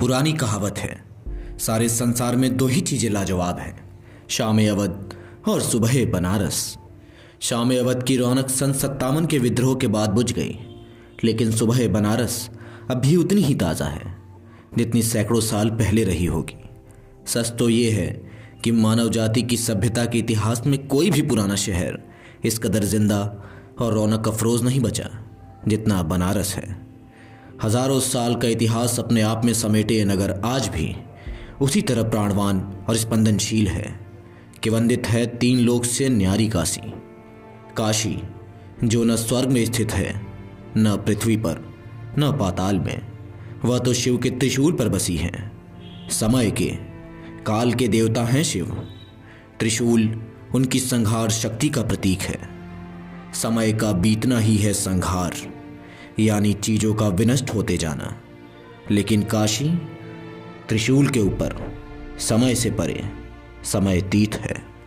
पुरानी कहावत है। सारे संसार में दो ही चीज़ें लाजवाब हैं शाम अवध और सुबह बनारस। शाम अवध की रौनक सन सत्तावन के विद्रोह के बाद बुझ गई, लेकिन सुबह बनारस अब भी उतनी ही ताज़ा है, जितनी सैकड़ों साल पहले रही होगी। सच तो ये है कि मानव जाति की सभ्यता के इतिहास में कोई भी पुराना शहर इस कदर ज़िंदा और रौनक अफरोज नहीं बचा, जितना बनारस है। हज़ारों साल का इतिहास अपने आप में समेटे नगर आज भी। उसी तरह प्राणवान और स्पंदनशील है। कि वंदित है तीन लोक से न्यारी काशी। काशी, जो न स्वर्ग में स्थित है, न पृथ्वी पर, न पाताल में, वह तो शिव के त्रिशूल पर बसी है। समय के, काल के देवता हैं शिव। त्रिशूल उनकी संहार शक्ति का प्रतीक है। समय का बीतना ही है संहार यानी चीज़ों का विनष्ट होते जाना। लेकिन काशी, त्रिशूल के ऊपर, समय से परे, समय तीत है।